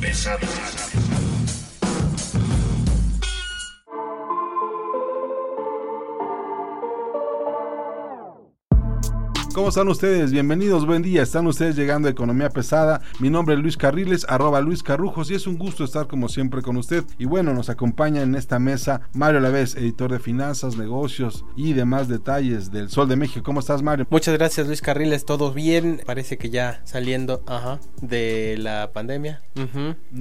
Pesada. ¿Cómo están ustedes? Bienvenidos, buen día. Están ustedes llegando a Economía Pesada. Mi nombre es Luis Carriles, arroba Luis Carrujos, y es un gusto estar como siempre con usted. Y bueno, nos acompaña en esta mesa Mario Lavés, editor de finanzas, negocios y demás detalles del Sol de México. ¿Cómo estás, Mario? Muchas gracias, Luis Carriles. Todo bien. Parece que ya saliendo ajá, de la pandemia. No,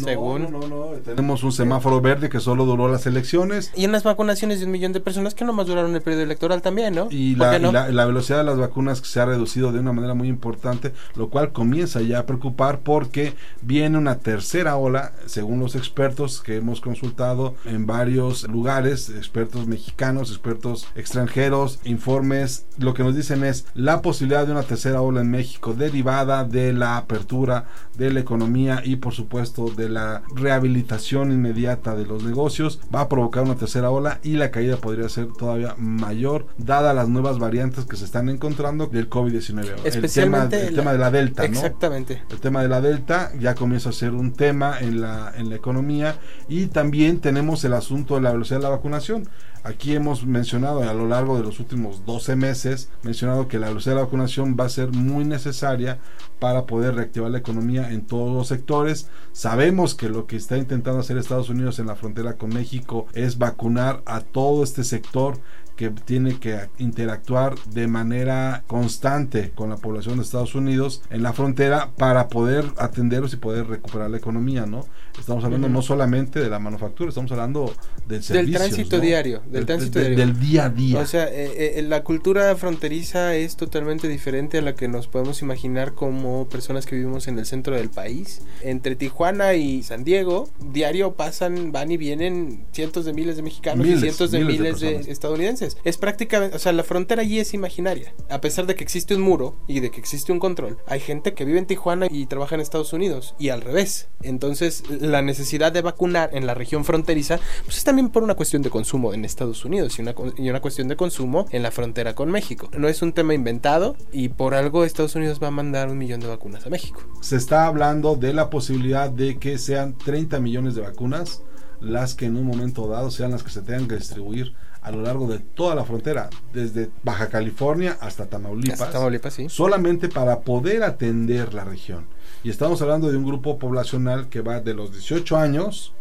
según. No, no, no. Tenemos un semáforo verde que solo duró las elecciones. Y unas vacunaciones de un millón de personas que nomás duraron el periodo electoral también, ¿no? Y ¿Por la, qué no? y la- la velocidad de las vacunas que se ha reducido de una manera muy importante, lo cual comienza ya a preocupar porque viene una tercera ola, según los expertos que hemos consultado en varios lugares, expertos mexicanos, expertos extranjeros, informes, lo que nos dicen es la posibilidad de una tercera ola en México derivada de la apertura de la economía y por supuesto de la rehabilitación inmediata de los negocios. Va a provocar una tercera ola y la caída podría ser todavía mayor dada las nuevas variantes que se están encontrando del COVID-19. Especialmente el tema, el la- tema de la delta, ¿no? Exactamente. El tema de la delta ya comienza a ser un tema en la, en la economía y también tenemos el asunto de la velocidad de la vacunación. Aquí hemos mencionado a lo largo de los últimos 12 meses, mencionado que la velocidad de la vacunación va a ser muy necesaria para poder reactivar la economía en todos los sectores. Sabemos que lo que está intentando hacer Estados Unidos en la frontera con México es vacunar a todo este sector que tiene que interactuar de manera constante con la población de Estados Unidos en la frontera para poder atenderlos y poder recuperar la economía, ¿no? Estamos hablando Ujú. no solamente de la manufactura, estamos hablando del servicio. tránsito diario, del tránsito diario. del día a día. O sea, eh, eh, la cultura fronteriza es totalmente diferente a la que nos podemos imaginar como personas que vivimos en el centro del país. Entre Tijuana y San Diego, diario pasan, van y vienen cientos de miles de mexicanos Miles, y cientos de miles de miles de, personas. estadounidenses. Es prácticamente, o sea, la frontera allí es imaginaria. A pesar de que existe un muro y de que existe un control, hay gente que vive en Tijuana y trabaja en Estados Unidos y al revés. Entonces, la necesidad de vacunar en la región fronteriza, pues es también por una cuestión de consumo en Estados Unidos y una, y una cuestión de consumo en la frontera con México. No es un tema inventado y por algo Estados Unidos va a mandar un millón de vacunas a México. Se está hablando de la posibilidad de que sean 30 millones de vacunas las que en un momento dado sean las que se tengan que distribuir a lo largo de toda la frontera, desde Baja California hasta Tamaulipas. Hasta Tamaulipas, sí. solamente para poder atender la región. Y estamos hablando de un grupo poblacional que va de los 18 años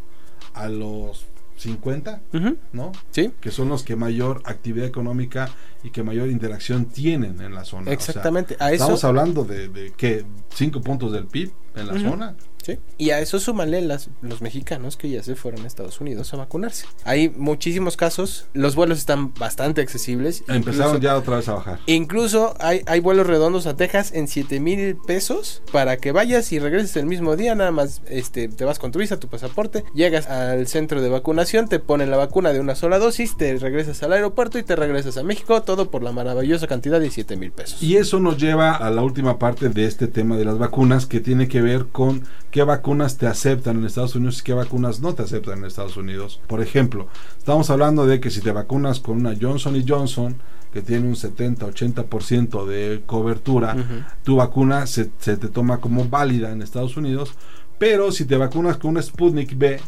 a los 50, Ujú, ¿no? Sí. Que son los que mayor actividad económica y que mayor interacción tienen en la zona. O sea, Exactamente. a eso, estamos hablando de, de que 5 puntos del PIB en la zona. Sí. Y a eso súmale las, los mexicanos que ya se fueron a Estados Unidos a vacunarse. Hay muchísimos casos, los vuelos están bastante accesibles. Empezaron incluso- ya otra vez a bajar. Incluso hay, hay vuelos redondos a Texas en 7 mil pesos para que vayas y regreses el mismo día. Nada más este, te vas con tu visa, tu pasaporte, llegas al centro de vacunación, te ponen la vacuna de una sola dosis, te regresas al aeropuerto y te regresas a México. Todo por la maravillosa cantidad de 7 mil pesos. Y eso nos lleva a la última parte de este tema de las vacunas, que tiene que ver con qué vacunas te aceptan en Estados Unidos y qué vacunas no te aceptan en Estados Unidos. Por ejemplo, estamos hablando de que si te vacunas con una Johnson Johnson, que tiene un 70-80% de cobertura, tu vacuna se, se te toma como válida en Estados Unidos, pero si te vacunas con una Sputnik B,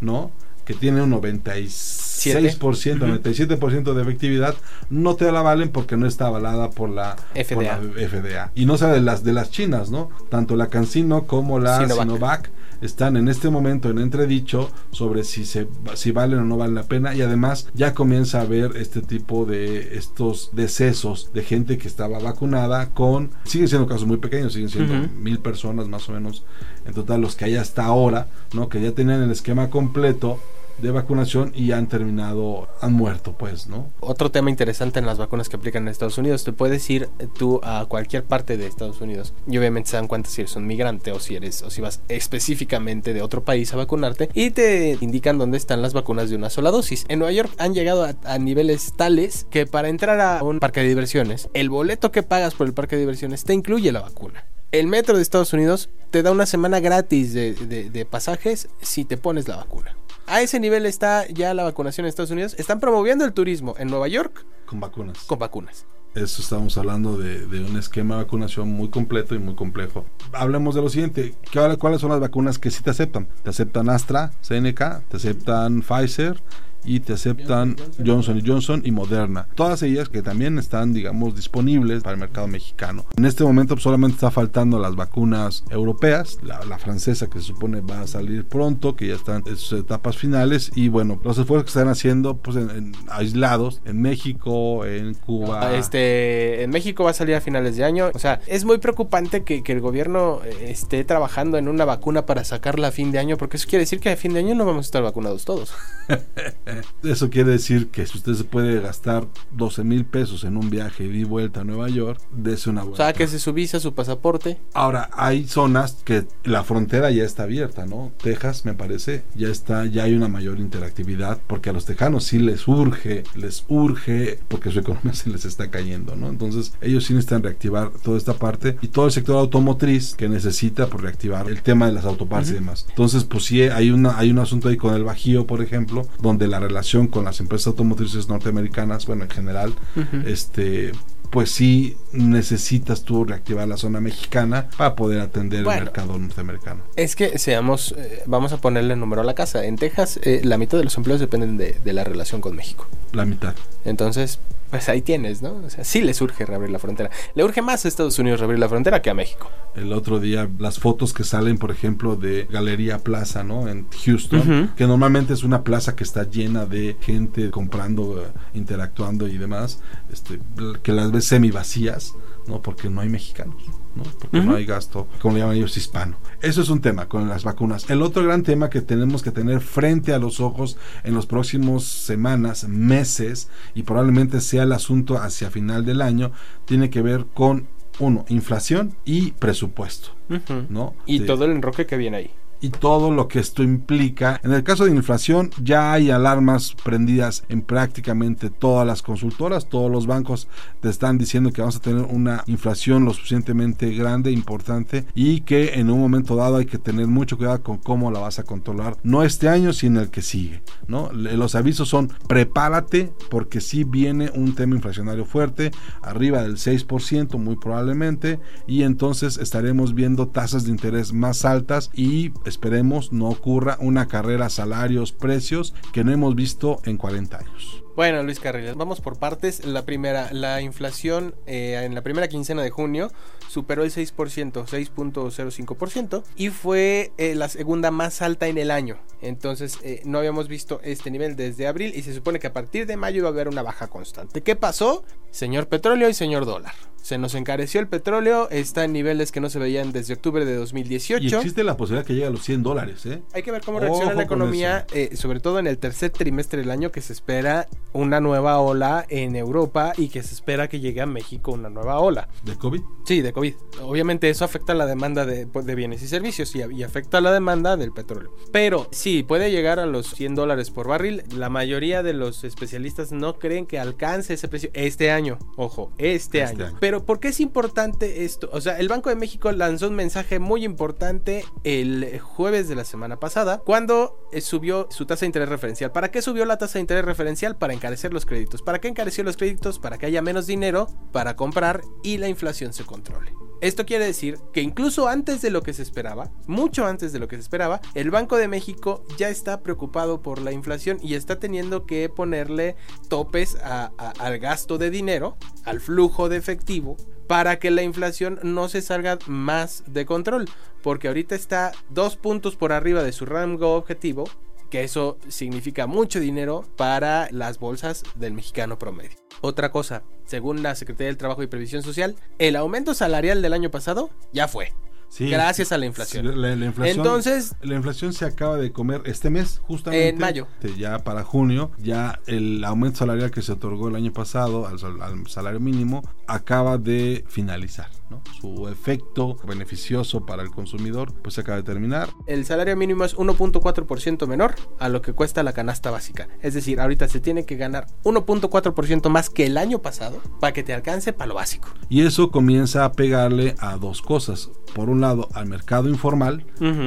¿no? Que tiene un 96%, 97% de efectividad, no te la valen porque no está avalada por la por la FDA. FDA. Y no sea de las de las chinas, ¿no? Tanto la Cancino como la Sinovac. Sinovac, están en este momento en entredicho sobre si se si valen o no valen la pena. Y además ya comienza a haber este tipo de estos decesos de gente que estaba vacunada con siguen siendo casos muy pequeños siguen siendo mil personas más o menos en total los que hay hasta ahora no que ya tenían el esquema completo de vacunación y han terminado, han muerto, pues, ¿no? Otro tema interesante en las vacunas que aplican en Estados Unidos, te puedes ir tú a cualquier parte de Estados Unidos y obviamente se dan cuenta si eres un migrante o si eres o si vas específicamente de otro país a vacunarte y te indican dónde están las vacunas de una sola dosis. En Nueva York han llegado a, niveles tales que para entrar a un parque de diversiones, el boleto que pagas por el parque de diversiones te incluye la vacuna. El metro de Estados Unidos te da una semana gratis de pasajes si te pones la vacuna. A ese nivel está ya la vacunación en Estados Unidos. Están promoviendo el turismo en Nueva York Con vacunas. con vacunas. Eso estamos hablando de, de un esquema de vacunación muy completo y muy complejo. Hablemos de lo siguiente. ¿Qué- ¿Cuáles son las vacunas que sí te aceptan? Te aceptan Astra, CNK, te aceptan Pfizer y te aceptan Johnson Johnson y Moderna. Todas ellas que también están, digamos, disponibles para el mercado mexicano. En este momento solamente está faltando las vacunas europeas, la, la francesa que se supone va a salir pronto, que ya están en sus etapas finales y bueno, los esfuerzos que están haciendo pues en- en aislados en México, en Cuba. Este, en México va a salir a finales de año. O sea, es muy preocupante que, que el gobierno eh, esté trabajando en una vacuna para sacarla a fin de año, porque eso quiere decir que a fin de año no vamos a estar vacunados todos. Eso quiere decir que si usted se puede gastar 12 mil pesos en un viaje y vuelta a Nueva York, dese una O vuelta. sea, que se su visa, su pasaporte. Ahora, hay zonas que la frontera ya está abierta, ¿no? Texas, me parece, ya está, ya hay una mayor interactividad, porque a los tejanos sí les urge, les urge, porque su economía se les está cayendo, ¿no? Entonces, ellos sí necesitan reactivar toda esta parte y todo el sector automotriz que necesita por reactivar el tema de las autopartes y demás. Entonces, pues sí, hay, una, hay un asunto ahí con el Bajío, por ejemplo, donde la relación con las empresas automotrices norteamericanas, bueno, en general, este pues sí necesitas tú reactivar la zona mexicana para poder atender Bueno. el mercado norteamericano. Es que seamos, eh, vamos a ponerle número a la casa. En Texas, eh, la mitad de los empleos dependen de, de la relación con México. La mitad. Entonces, pues ahí tienes, ¿no? O sea, sí les urge reabrir la frontera. Le urge más a Estados Unidos reabrir la frontera que a México. El otro día las fotos que salen, por ejemplo, de Galería Plaza, ¿no? En Houston, que normalmente es una plaza que está llena de gente comprando, eh, interactuando y demás, este, que las ves semi vacías, ¿no? Porque no hay mexicanos, ¿no? Porque no hay gasto, como le llaman ellos, hispano. Eso es un tema con las vacunas. El otro gran tema que tenemos que tener frente a los ojos en los próximos semanas, meses, y probablemente sea el asunto hacia final del año, tiene que ver con, uno, inflación y presupuesto. ¿no? Y todo el enroque que viene ahí. Y todo lo que esto implica. En el caso de inflación ya hay alarmas prendidas en prácticamente todas las consultoras, todos los bancos te están diciendo que vamos a tener una inflación lo suficientemente grande, importante y que en un momento dado hay que tener mucho cuidado con cómo la vas a controlar, no este año sino el que sigue, ¿no? Los avisos son prepárate porque sí viene un tema inflacionario fuerte, arriba del 6% muy probablemente y entonces estaremos viendo tasas de interés más altas y esperemos no ocurra una carrera salarios precios que no hemos visto en 40 años. Bueno, Luis Carriles, vamos por partes. La primera, la inflación eh, en la primera quincena de junio superó el 6%, 6.05%, y fue eh, la segunda más alta en el año. Entonces, eh, no habíamos visto este nivel desde abril y se supone que a partir de mayo iba a haber una baja constante. ¿Qué pasó? Señor petróleo y señor dólar. Se nos encareció el petróleo, está en niveles que no se veían desde octubre de 2018. Y existe la posibilidad que llegue a los 100 dólares, ¿eh? Hay que ver cómo Ojo reacciona la con economía, eh, sobre todo en el tercer trimestre del año que se espera una nueva ola en Europa y que se espera que llegue a México una nueva ola. ¿De COVID? Sí, de COVID. Obviamente eso afecta la demanda de, pues, de bienes y servicios y, y afecta la demanda del petróleo. Pero sí, puede llegar a los 100 dólares por barril. La mayoría de los especialistas no creen que alcance ese precio este año. Ojo, este, Este año. año. Pero ¿por qué es importante esto? O sea, el Banco de México lanzó un mensaje muy importante el jueves de la semana pasada cuando eh, subió su tasa de interés referencial. ¿Para qué subió la tasa de interés referencial? Para encarecer los créditos. ¿Para qué encareció los créditos? Para que haya menos dinero para comprar y la inflación se controle. Esto quiere decir que incluso antes de lo que se esperaba, mucho antes de lo que se esperaba, el Banco de México ya está preocupado por la inflación y está teniendo que ponerle topes al gasto de dinero, al flujo de efectivo, para que la inflación no se salga más de control. Porque ahorita está dos puntos por arriba de su rango objetivo, que eso significa mucho dinero para las bolsas del mexicano promedio. Otra cosa, según la Secretaría del Trabajo y Previsión Social, el aumento salarial del año pasado ya fue. Sí, gracias a la inflación. la, la inflación. Entonces- la inflación se acaba de comer este mes, justamente. En mayo. Ya para junio, ya el aumento salarial que se otorgó el año pasado al, sal- al salario mínimo acaba de finalizar, ¿no? Su efecto beneficioso para el consumidor, pues se acaba de terminar. El salario mínimo es 1.4% menor a lo que cuesta la canasta básica. Es decir, ahorita se tiene que ganar 1.4% más que el año pasado para que te alcance para lo básico. Y eso comienza a pegarle a dos cosas. Por un lado, al mercado informal,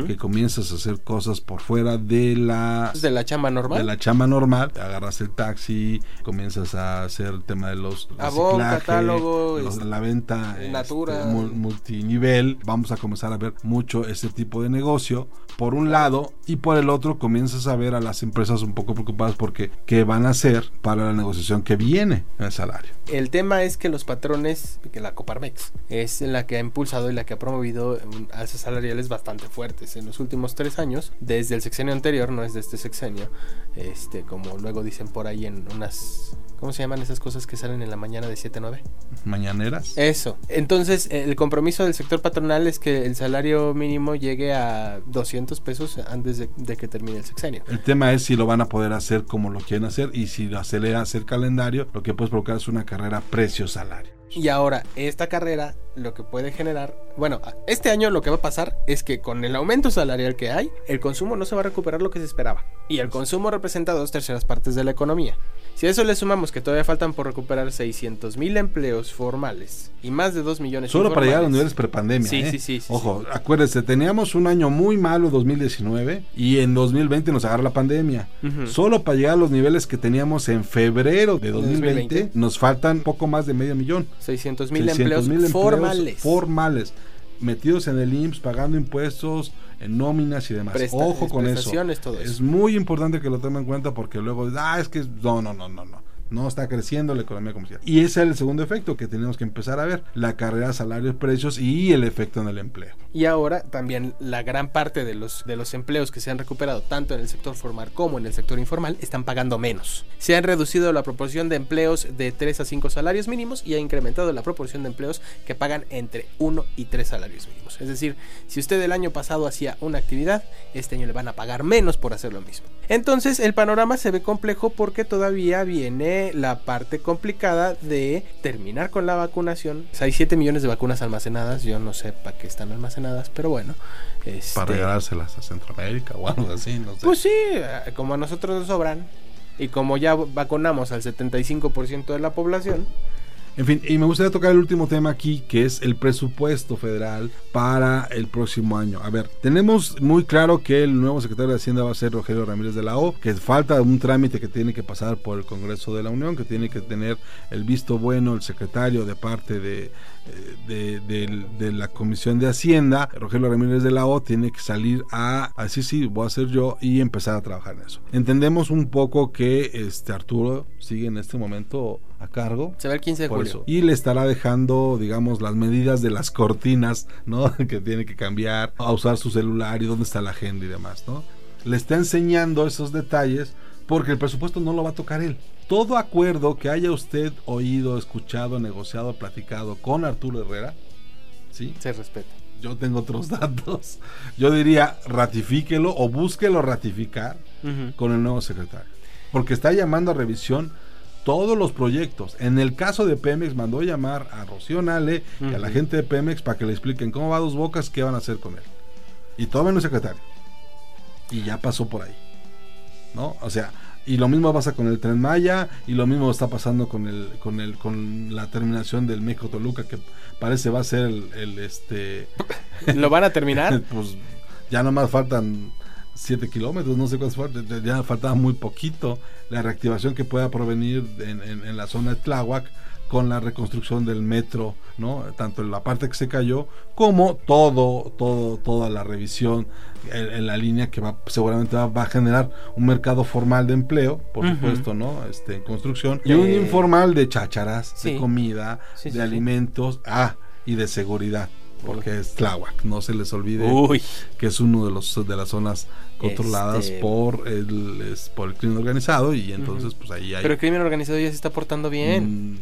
que comienzas a hacer cosas por fuera de la de la chamba normal. de la chamba normal, agarras el taxi, comienzas a hacer el tema de los reciclaje, catálogo, los- este, la venta Natura. este, mul- multinivel, vamos a comenzar a ver mucho ese tipo de negocio por un lado y por el otro comienzas a ver a las empresas un poco preocupadas porque qué van a hacer para la negociación que viene en el salario. El tema es que los patrones, que la Coparmex es la que ha impulsado y la que ha promovido un- alzas salariales bastante fuertes en los últimos tres años, desde el sexenio anterior, no es de este sexenio, este, como luego dicen por ahí en unas, ¿cómo se llaman esas cosas que salen en la mañana de 7 a 9? Mañaneras. Eso. Entonces, el compromiso del sector patronal es que el salario mínimo llegue a 200 pesos antes de, de que termine el sexenio. El tema es si lo van a poder hacer como lo quieren hacer y si lo acelera hacer calendario, lo que puede provocar es una carrera precio-salario. Y ahora, esta carrera lo que puede generar, bueno, este año lo que va a pasar es que con el aumento salarial que hay, el consumo no se va a recuperar lo que se esperaba. Y el consumo representa dos terceras partes de la economía. Si a eso le sumamos que todavía faltan por recuperar 600 mil empleos formales y más de 2 millones Solo para llegar a los niveles prepandemia. Sí, ¿eh? sí, sí, sí, Ojo, acuérdense, teníamos un año muy malo 2019 y en 2020 nos agarra la pandemia. Solo para llegar a los niveles que teníamos en febrero de 2020, 2020. nos faltan poco más de medio millón. 600 mil 600 empleos, mil formales. formales, metidos en el IMSS, pagando impuestos, en nóminas y demás. Presta- Ojo con eso. Es muy importante que lo tomen en cuenta porque luego, ah, es que no, no, no, no, no. No está creciendo la economía comercial. Y ese es el segundo efecto que tenemos que empezar a ver. La carrera salarios, precios y el efecto en el empleo. Y ahora también la gran parte de los, de los empleos que se han recuperado tanto en el sector formal como en el sector informal están pagando menos. Se han reducido la proporción de empleos de 3 a 5 salarios mínimos y ha incrementado la proporción de empleos que pagan entre 1 y 3 salarios mínimos. Es decir, si usted el año pasado hacía una actividad, este año le van a pagar menos por hacer lo mismo. Entonces el panorama se ve complejo porque todavía viene la parte complicada de terminar con la vacunación. O sea, hay 7 millones de vacunas almacenadas, yo no sé para qué están almacenadas, pero bueno. este, Para regalárselas a Centroamérica o algo así, no sé. Pues sí, eh, como a nosotros nos sobran y como ya vacunamos al 75% de la población, En fin, y me gustaría tocar el último tema aquí, que es el presupuesto federal para el próximo año. A ver, tenemos muy claro que el nuevo secretario de Hacienda va a ser Rogelio Ramírez de la O, que falta un trámite que tiene que pasar por el Congreso de la Unión, que tiene que tener el visto bueno el secretario de parte de, eh, la Comisión de Hacienda. Rogelio Ramírez de la O tiene que salir a, a decir sí, voy a hacer yo y empezar a trabajar en eso. Entendemos un poco que este Arturo sigue en este momento a cargo. se ve el 15 de julio. eso. Y le estará dejando, digamos, las medidas de las cortinas, ¿no? que tiene que cambiar, a usar su celular y dónde está la agenda y demás, ¿no? Le está enseñando esos detalles porque el presupuesto no lo va a tocar él. Todo acuerdo que haya usted oído, escuchado, negociado, platicado con Arturo Herrera, ¿sí? Se respeta. Yo tengo otros datos. Yo diría, ratifíquelo o búsquelo ratificar Ujú. con el nuevo secretario. Porque está llamando a revisión todos los proyectos. En el caso de Pemex mandó llamar a Rocío Nale y a la gente de Pemex para que le expliquen cómo va Dos Bocas, qué van a hacer con él. Y todavía no es secretario. Y ya pasó por ahí. ¿No? O sea, y lo mismo pasa con el Tren Maya y lo mismo está pasando con el con el con la terminación del México Toluca que parece va a ser el, el, este ¿Lo van a terminar? pues ya nomás faltan 7 kilómetros, no sé cuántos faltan, ya- faltaba muy poquito la reactivación que pueda provenir en, en- en la zona de Tláhuac con la reconstrucción del metro, ¿no? Tanto en la parte que se cayó como todo, todo, toda la revisión en, en la línea que va, seguramente va, va a generar un mercado formal de empleo, por supuesto, ¿no? Este, en construcción y un Eh, informal de chácharas, sí. de comida, Sí, de sí, sí. alimentos, ah, y de seguridad. Porque es Tláhuac, no se les olvide Uy. que es uno de los de las zonas controladas Este- por el es- por el crimen organizado y entonces pues ahí hay Pero el crimen organizado ya se está portando bien.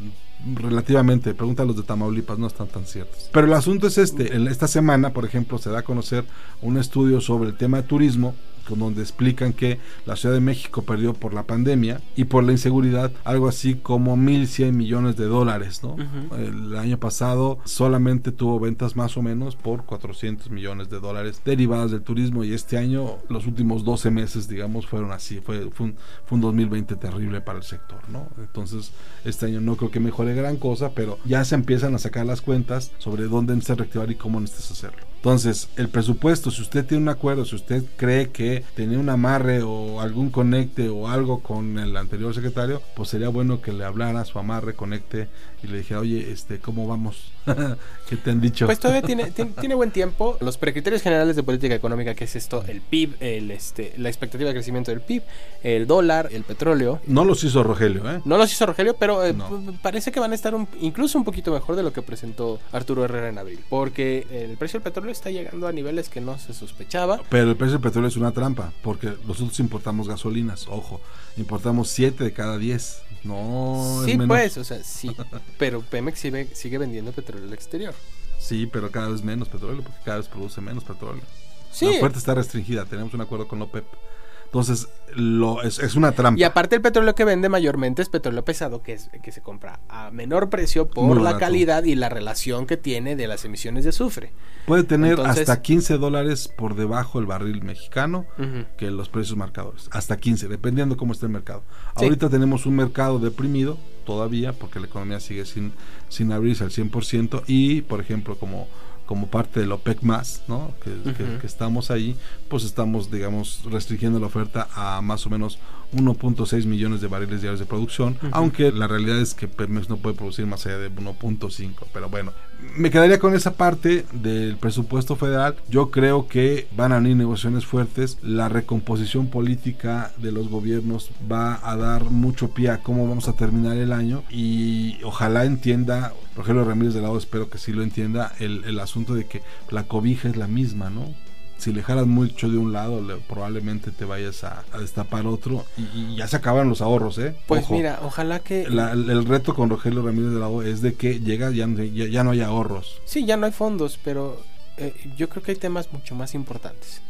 mm, relativamente, pregunta a los de Tamaulipas, no están tan ciertos. Pero el asunto es este, en esta semana, por ejemplo, se da a conocer un estudio sobre el tema de turismo donde explican que la Ciudad de México perdió por la pandemia y por la inseguridad algo así como 1.100 millones de dólares. ¿no? El año pasado solamente tuvo ventas más o menos por 400 millones de dólares derivadas del turismo y este año, los últimos 12 meses, digamos, fueron así. Fue, fue, un, fue un 2020 terrible para el sector. ¿no? Entonces, este año no creo que mejore gran cosa, pero ya se empiezan a sacar las cuentas sobre dónde necesitas reactivar y cómo necesitas hacerlo. Entonces, el presupuesto, si usted tiene un acuerdo, si usted cree que tenía un amarre o algún conecte o algo con el anterior secretario, pues sería bueno que le hablara su amarre, conecte y le dijera, oye, este, ¿cómo vamos? ¿Qué te han dicho? Pues todavía tiene, tiene, buen tiempo. Los precriterios generales de política económica, que es esto, el PIB, el, este, la expectativa de crecimiento del PIB, el dólar, el petróleo. No los hizo Rogelio, ¿eh? No los hizo Rogelio, pero eh, parece que van a estar incluso un poquito mejor de lo que presentó Arturo Herrera en abril. Porque el precio del petróleo está llegando a niveles que no se sospechaba. Pero el precio del petróleo es una trampa, porque nosotros importamos gasolinas, ojo, importamos 7 de cada 10. No, sí, pues, o sea, sí. pero Pemex sigue, sigue vendiendo petróleo al exterior. Sí, pero cada vez menos petróleo, porque cada vez produce menos petróleo. Sí. La oferta está restringida, tenemos un acuerdo con la OPEP. Entonces, lo, es, es, una trampa. Y aparte el petróleo que vende mayormente es petróleo pesado, que, es, que se compra a menor precio por la calidad y la relación que tiene de las emisiones de azufre. Puede tener hasta 15 dólares por debajo el barril mexicano que los precios marcadores. Hasta 15, dependiendo cómo esté el mercado. Ahorita tenemos un mercado deprimido todavía, porque la economía sigue sin, sin abrirse al 100%, y por ejemplo, como como parte del OPEC más, ¿no? Que, estamos ahí, pues estamos, digamos, restringiendo la oferta a más o menos 1.6 millones de barriles diarios de producción, aunque la realidad es que Pemex no puede producir más allá de 1.5, pero bueno, me quedaría con esa parte del presupuesto federal. Yo creo que van a venir negociaciones fuertes. La recomposición política de los gobiernos va a dar mucho pie a cómo vamos a terminar el año y ojalá entienda, Rogelio Ramírez de lado espero que sí lo entienda, el, el asunto de que la cobija es la misma, ¿no? si le jalas mucho de un lado, probablemente te vayas a, destapar otro y, ya se acaban los ahorros, ¿eh? Pues mira, ojalá que... el, reto con Rogelio Ramírez de Lado es de que llega, ya, ya, no hay ahorros. Sí, ya no hay fondos, pero eh, yo creo que hay temas mucho más importantes.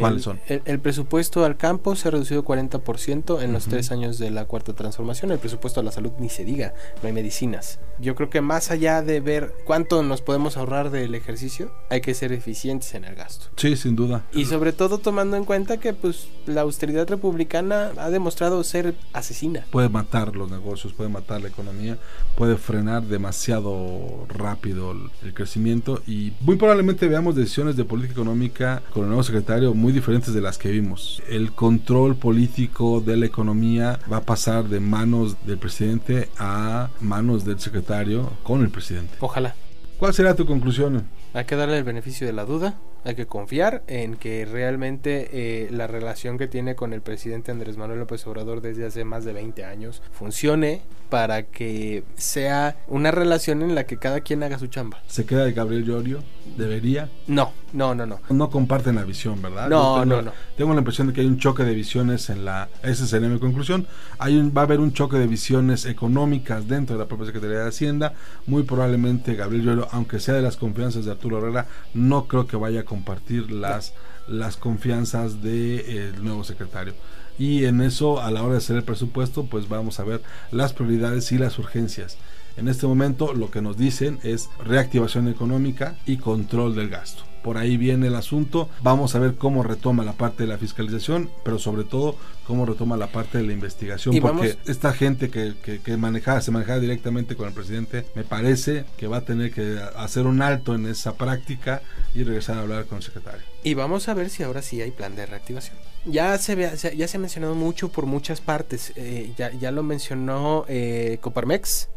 ¿Cuáles son? El, presupuesto al campo se ha reducido 40% en los tres años de la cuarta transformación. El presupuesto a la salud ni se diga, no hay medicinas. Yo creo que más allá de ver cuánto nos podemos ahorrar del ejercicio, hay que ser eficientes en el gasto. Sí, sin duda. Y sobre todo tomando en cuenta que pues la austeridad republicana ha demostrado ser asesina. Puede matar los negocios, puede matar la economía, puede frenar demasiado rápido el crecimiento y muy probablemente veamos decisiones de política económica con el nuevo secretario muy diferentes de las que vimos. El control político de la economía va a pasar de manos del presidente a manos del secretario con el presidente. Ojalá. ¿Cuál será tu conclusión? Hay que darle el beneficio de la duda, hay que confiar en que realmente eh, la relación que tiene con el presidente Andrés Manuel López Obrador desde hace más de 20 años funcione para que sea una relación en la que cada quien haga su chamba. ¿Se queda de Gabriel Llorio? ¿Debería? No, no, no, no. No comparten la visión, ¿verdad? No, no, no. Tengo la impresión de que hay un choque de visiones en la... Esa sería mi conclusión. Hay un, va a haber un choque de visiones económicas dentro de la propia Secretaría de Hacienda. Muy probablemente Gabriel Llorio, aunque sea de las confianzas de Arturo Herrera, no creo que vaya a compartir las, las confianzas del nuevo secretario. Y en eso, a la hora de hacer el presupuesto, pues vamos a ver las prioridades y las urgencias. En este momento lo que nos dicen es reactivación económica y control del gasto. Por ahí viene el asunto. Vamos a ver cómo retoma la parte de la fiscalización, pero sobre todo cómo retoma la parte de la investigación. porque esta gente que, que, que manejaba, se manejaba directamente con el presidente, me parece que va a tener que hacer un alto en esa práctica y regresar a hablar con el secretario. Y vamos a ver si ahora sí hay plan de reactivación. Ya se, ve, ya se ha mencionado mucho por muchas partes. Eh, ya, ya, lo mencionó eh, Coparmex,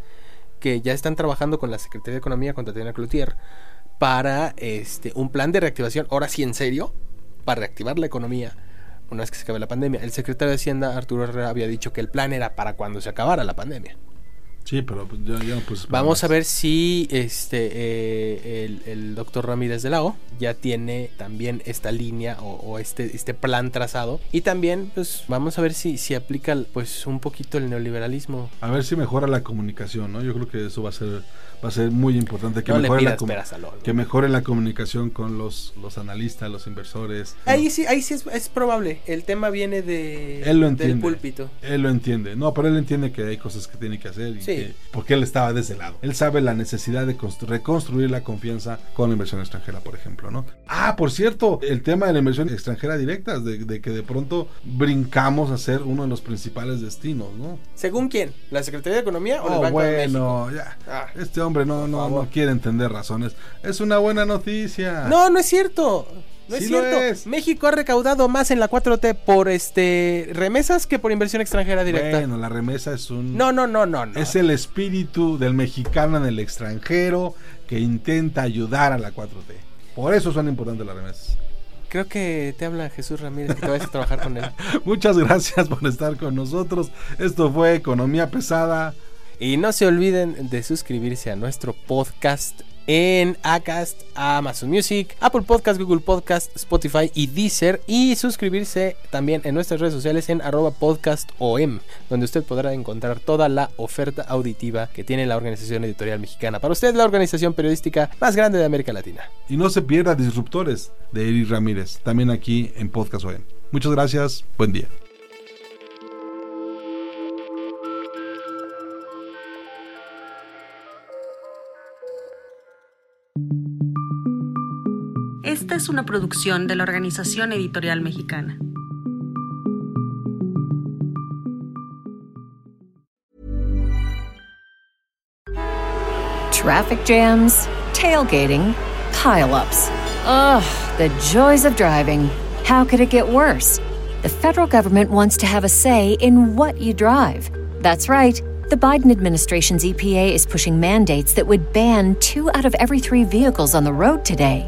que ya están trabajando con la Secretaría de Economía, con Tatiana Cloutier, para este, un plan de reactivación, ahora sí en serio, para reactivar la economía una vez que se acabe la pandemia. El secretario de Hacienda, Arturo Herrera, había dicho que el plan era para cuando se acabara la pandemia. Sí, pero pues, ya, ya no puse Vamos a ver si este eh, el, el doctor Ramírez de la O ya tiene también esta línea o, o este, este plan trazado. Y también, pues, vamos a ver si, si aplica pues un poquito el neoliberalismo. A ver si mejora la comunicación, ¿no? Yo creo que eso va a ser va a ser muy importante que No mejore la que mejore la comunicación con los los analistas, los inversores. Ahí sí, ahí sí es, es probable. El tema viene de, Él lo del entiende. púlpito. Él lo entiende. No, pero él entiende que hay cosas que tiene que hacer. Y Sí. que- porque él estaba de ese lado. Él sabe la necesidad de constru- reconstruir la confianza con la inversión extranjera, por ejemplo, ¿no? Ah, por cierto, el tema de la inversión extranjera directa, de, de que de pronto brincamos a ser uno de los principales destinos, ¿no? ¿Según quién? ¿La Secretaría de Economía o el Oh, Banco de México? bueno, ya. Ah, Este hombre no, no, no quiere entender razones. Es una buena noticia. No, no es cierto. No es Sí cierto. es. México ha recaudado más en la 4T por este remesas que por inversión extranjera directa. Bueno, la remesa es un... No, no, no, no, no. Es el espíritu del mexicano en el extranjero que intenta ayudar a la 4T. Por eso son importantes las remesas. Creo que te habla Jesús Ramírez que te vayas a trabajar con él. Muchas gracias por estar con nosotros. Esto fue Economía Pesada. Y no se olviden de suscribirse a nuestro podcast en Acast, Amazon Music, Apple Podcast, Google Podcast, Spotify y Deezer. Y suscribirse también en nuestras redes sociales en arroba podcastom, donde usted podrá encontrar toda la oferta auditiva que tiene la Organización Editorial Mexicana. Para usted, la organización periodística más grande de América Latina. Y no se pierda Disruptores de Eric Ramírez, también aquí en Podcast OEM. Muchas gracias. Buen día. Esta es una producción de la Organización Editorial Mexicana. Traffic jams, tailgating, pileups. Ugh, the joys of driving. How could it get worse? The federal government wants to have a say in what you drive. That's right. The Biden administration's EPA is pushing mandates that would ban two out of every three vehicles on the road today.